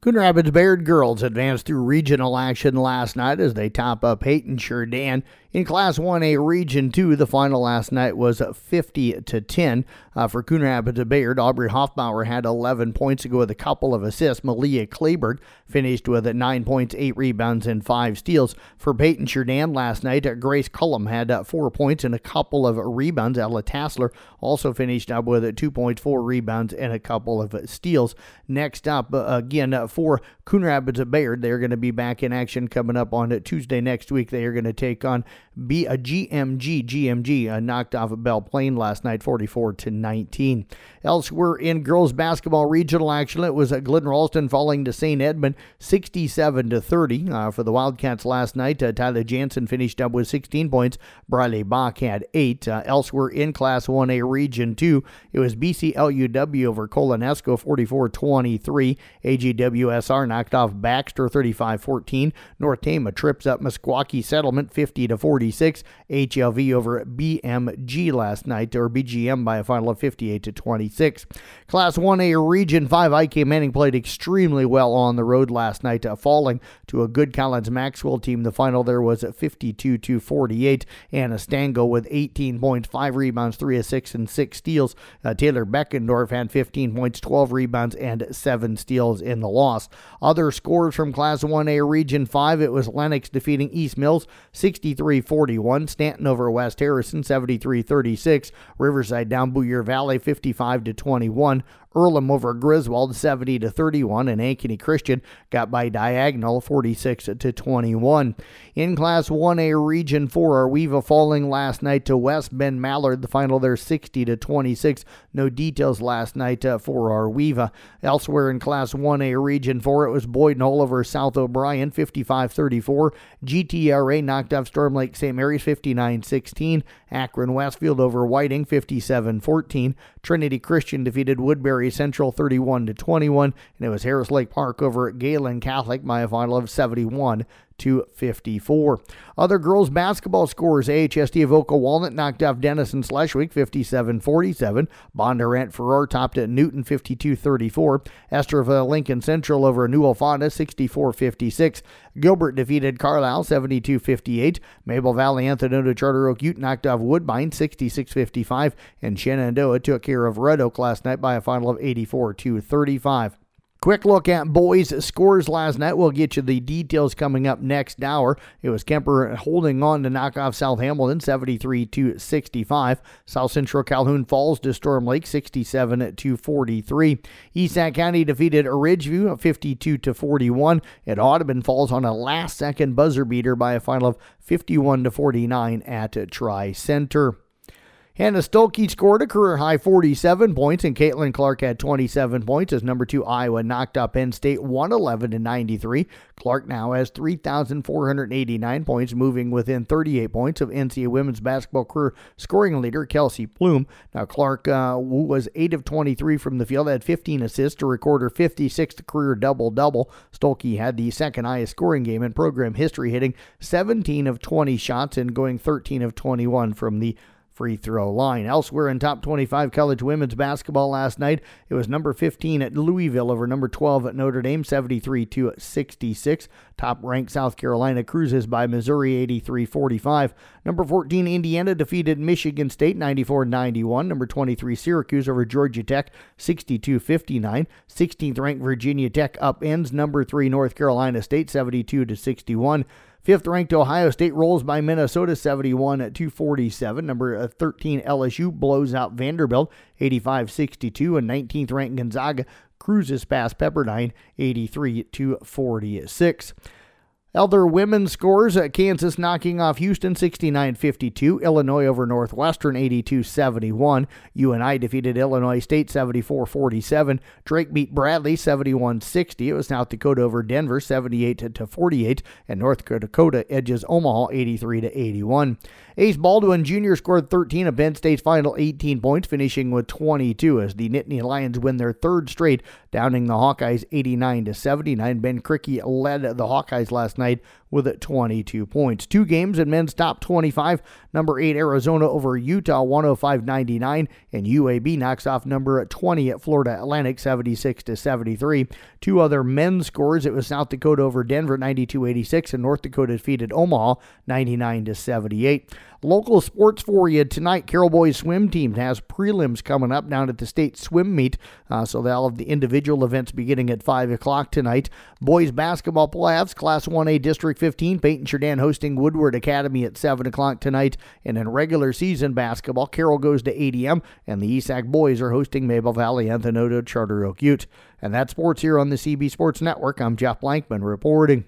Coon Rapids Bayard girls advanced through regional action last night as they top up Hayton Dan in Class 1A Region 2, the final last night was 50 to 10 uh, for Coon Rapids Bayard. Aubrey Hoffbauer had 11 points to go with a couple of assists. Malia Kleberg finished with 9 points, 8 rebounds, and 5 steals. For Paton-Churdan last night, Grace Cullum had uh, 4 points and a couple of rebounds. Ella Tassler also finished up with 2.4 rebounds, and a couple of steals. Next up, uh, again, uh, for Coon Rapids Bayard, they're going to be back in action coming up on Tuesday next week. They are going to take on be a GMG. GMG uh, knocked off Belle Plaine last night, 44 to 19. Elsewhere in girls basketball regional action, it was uh, Glidden Ralston falling to St. Edmond, 67 to 30 uh, for the Wildcats last night. Uh, Tyler Jansen finished up with 16 points. Briley Bach had eight. Uh, elsewhere in Class 1A Region 2, it was BCLUW over Colo-NESCO, 44-23. AGWSR knocked off Baxter, 35-14. North Tama trips up Meskwaki Settlement, 50 to 40. 46. HLV over BMG last night, or BGM by a final of 58 to 26. Class 1A Region 5, IK Manning played extremely well on the road last night, uh, falling to a good Collins Maxwell team. The final there was 52 to 48. Anna Stango with 18 points, 5 rebounds, 3 assists, and 6 steals. Uh, Taylor Beckendorf had 15 points, 12 rebounds, and 7 steals in the loss. Other scores from Class 1A Region 5, it was Lenox defeating East Mills 63 41. Stanton over West Harrison 73 36. Riverside down Boyer Valley 55 to 21. Earlham over Griswold 70 to 31, and Ankeny Christian got by Diagonal 46 to 21. In Class 1A Region 4, Ar-We-Va falling last night to West Bend Mallard. The final there 60 to 26. No details last night uh, for Ar-We-Va. Elsewhere in Class 1A Region 4, it was Boyden-Hull over South O'Brien 55 34. GTRA knocked off Storm Lake St. Mary's 59 16. Akron Westfield over Whiting 57 14. Trinity Christian defeated Woodbury Central 31 to 21, and it was Harris Lake Park over Gehlen Catholic by a final of 71 to 54. Other girls basketball scores AHST Avoca Walnut knocked off Denison Schleswig 57 47. Bondurant Farrar topped at Newton 52 34. Estherville uh, Lincoln Central over Newell-Fonda 64 56. Gilbert defeated Carlisle 72 58. Maple Valley Anthony Charter Oak Ute knocked off Woodbine 66 55. And Shenandoah took care of Red Oak last night by a final of 84 35. Quick look at boys' scores last night. We'll get you the details coming up next hour. It was Kuemper holding on to knock off South Hamilton 73 to 65. South Central Calhoun Falls to Storm Lake 67 to 43. East Sac County defeated Ridgeview 52 to 41. And Audubon falls on a last second buzzer beater by a final of 51 to 49 at Tri Center. Hannah Stuelke scored a career high 47 points, and Caitlin Clark had 27 points as number two Iowa knocked up Penn State 111 to 93. Clark now has 3,489 points, moving within 38 points of NCAA women's basketball career scoring leader Kelsey Plum. Now Clark uh, was 8 of 23 from the field, had 15 assists to record her 56th career double double. Stuelke had the second highest scoring game in program history, hitting 17 of 20 shots and going 13 of 21 from the free throw line. Elsewhere in top 25 college women's basketball last night, it was number 15 at Louisville over number 12 at Notre Dame, 73 to 66. Top ranked South Carolina cruises by Missouri, 83 45. Number 14 Indiana defeated Michigan State, 94 91. Number 23 Syracuse over Georgia Tech, 62 59. 16th ranked Virginia Tech upends number 3 North Carolina State, 72 to 61. Fifth ranked Ohio State rolls by Minnesota 71 at 247. Number uh, 13 LSU blows out Vanderbilt 85 62. And 19th ranked Gonzaga cruises past Pepperdine 83 to 46. Elder women's scores at Kansas knocking off Houston 69 52. Illinois over Northwestern 82 71. UNI defeated Illinois State 74 47. Drake beat Bradley 71 60. It was South Dakota over Denver 78 to 48. And North Dakota edges Omaha 83 to 81. Ace Baldwin Jr. scored 13 of Penn State's final 18 points, finishing with 22 as the Nittany Lions win their third straight, downing the Hawkeyes 89 to 79. Ben Krikke led the Hawkeyes last night side with 22 points. Two games in men's top 25. Number 8 Arizona over Utah 105-99 and UAB knocks off number 20 at Florida Atlantic 76 to 73. Two other men's scores. It was South Dakota over Denver 92-86 and North Dakota defeated Omaha 99 to 78. Local sports for you tonight. Carroll Boys swim team has prelims coming up down at the state swim meet. Uh, so they'll have the individual events beginning at 5 o'clock tonight. Boys basketball playoffs, Class 1A District 15. Paton-Churdan hosting Woodward Academy at 7 o'clock tonight. And in regular season basketball, Carroll goes to ADM, and the ESAC boys are hosting Maple Valley Anthony Charter Oak Ute. And that's sports here on the CB Sports Network. I'm Jeff Blankman reporting.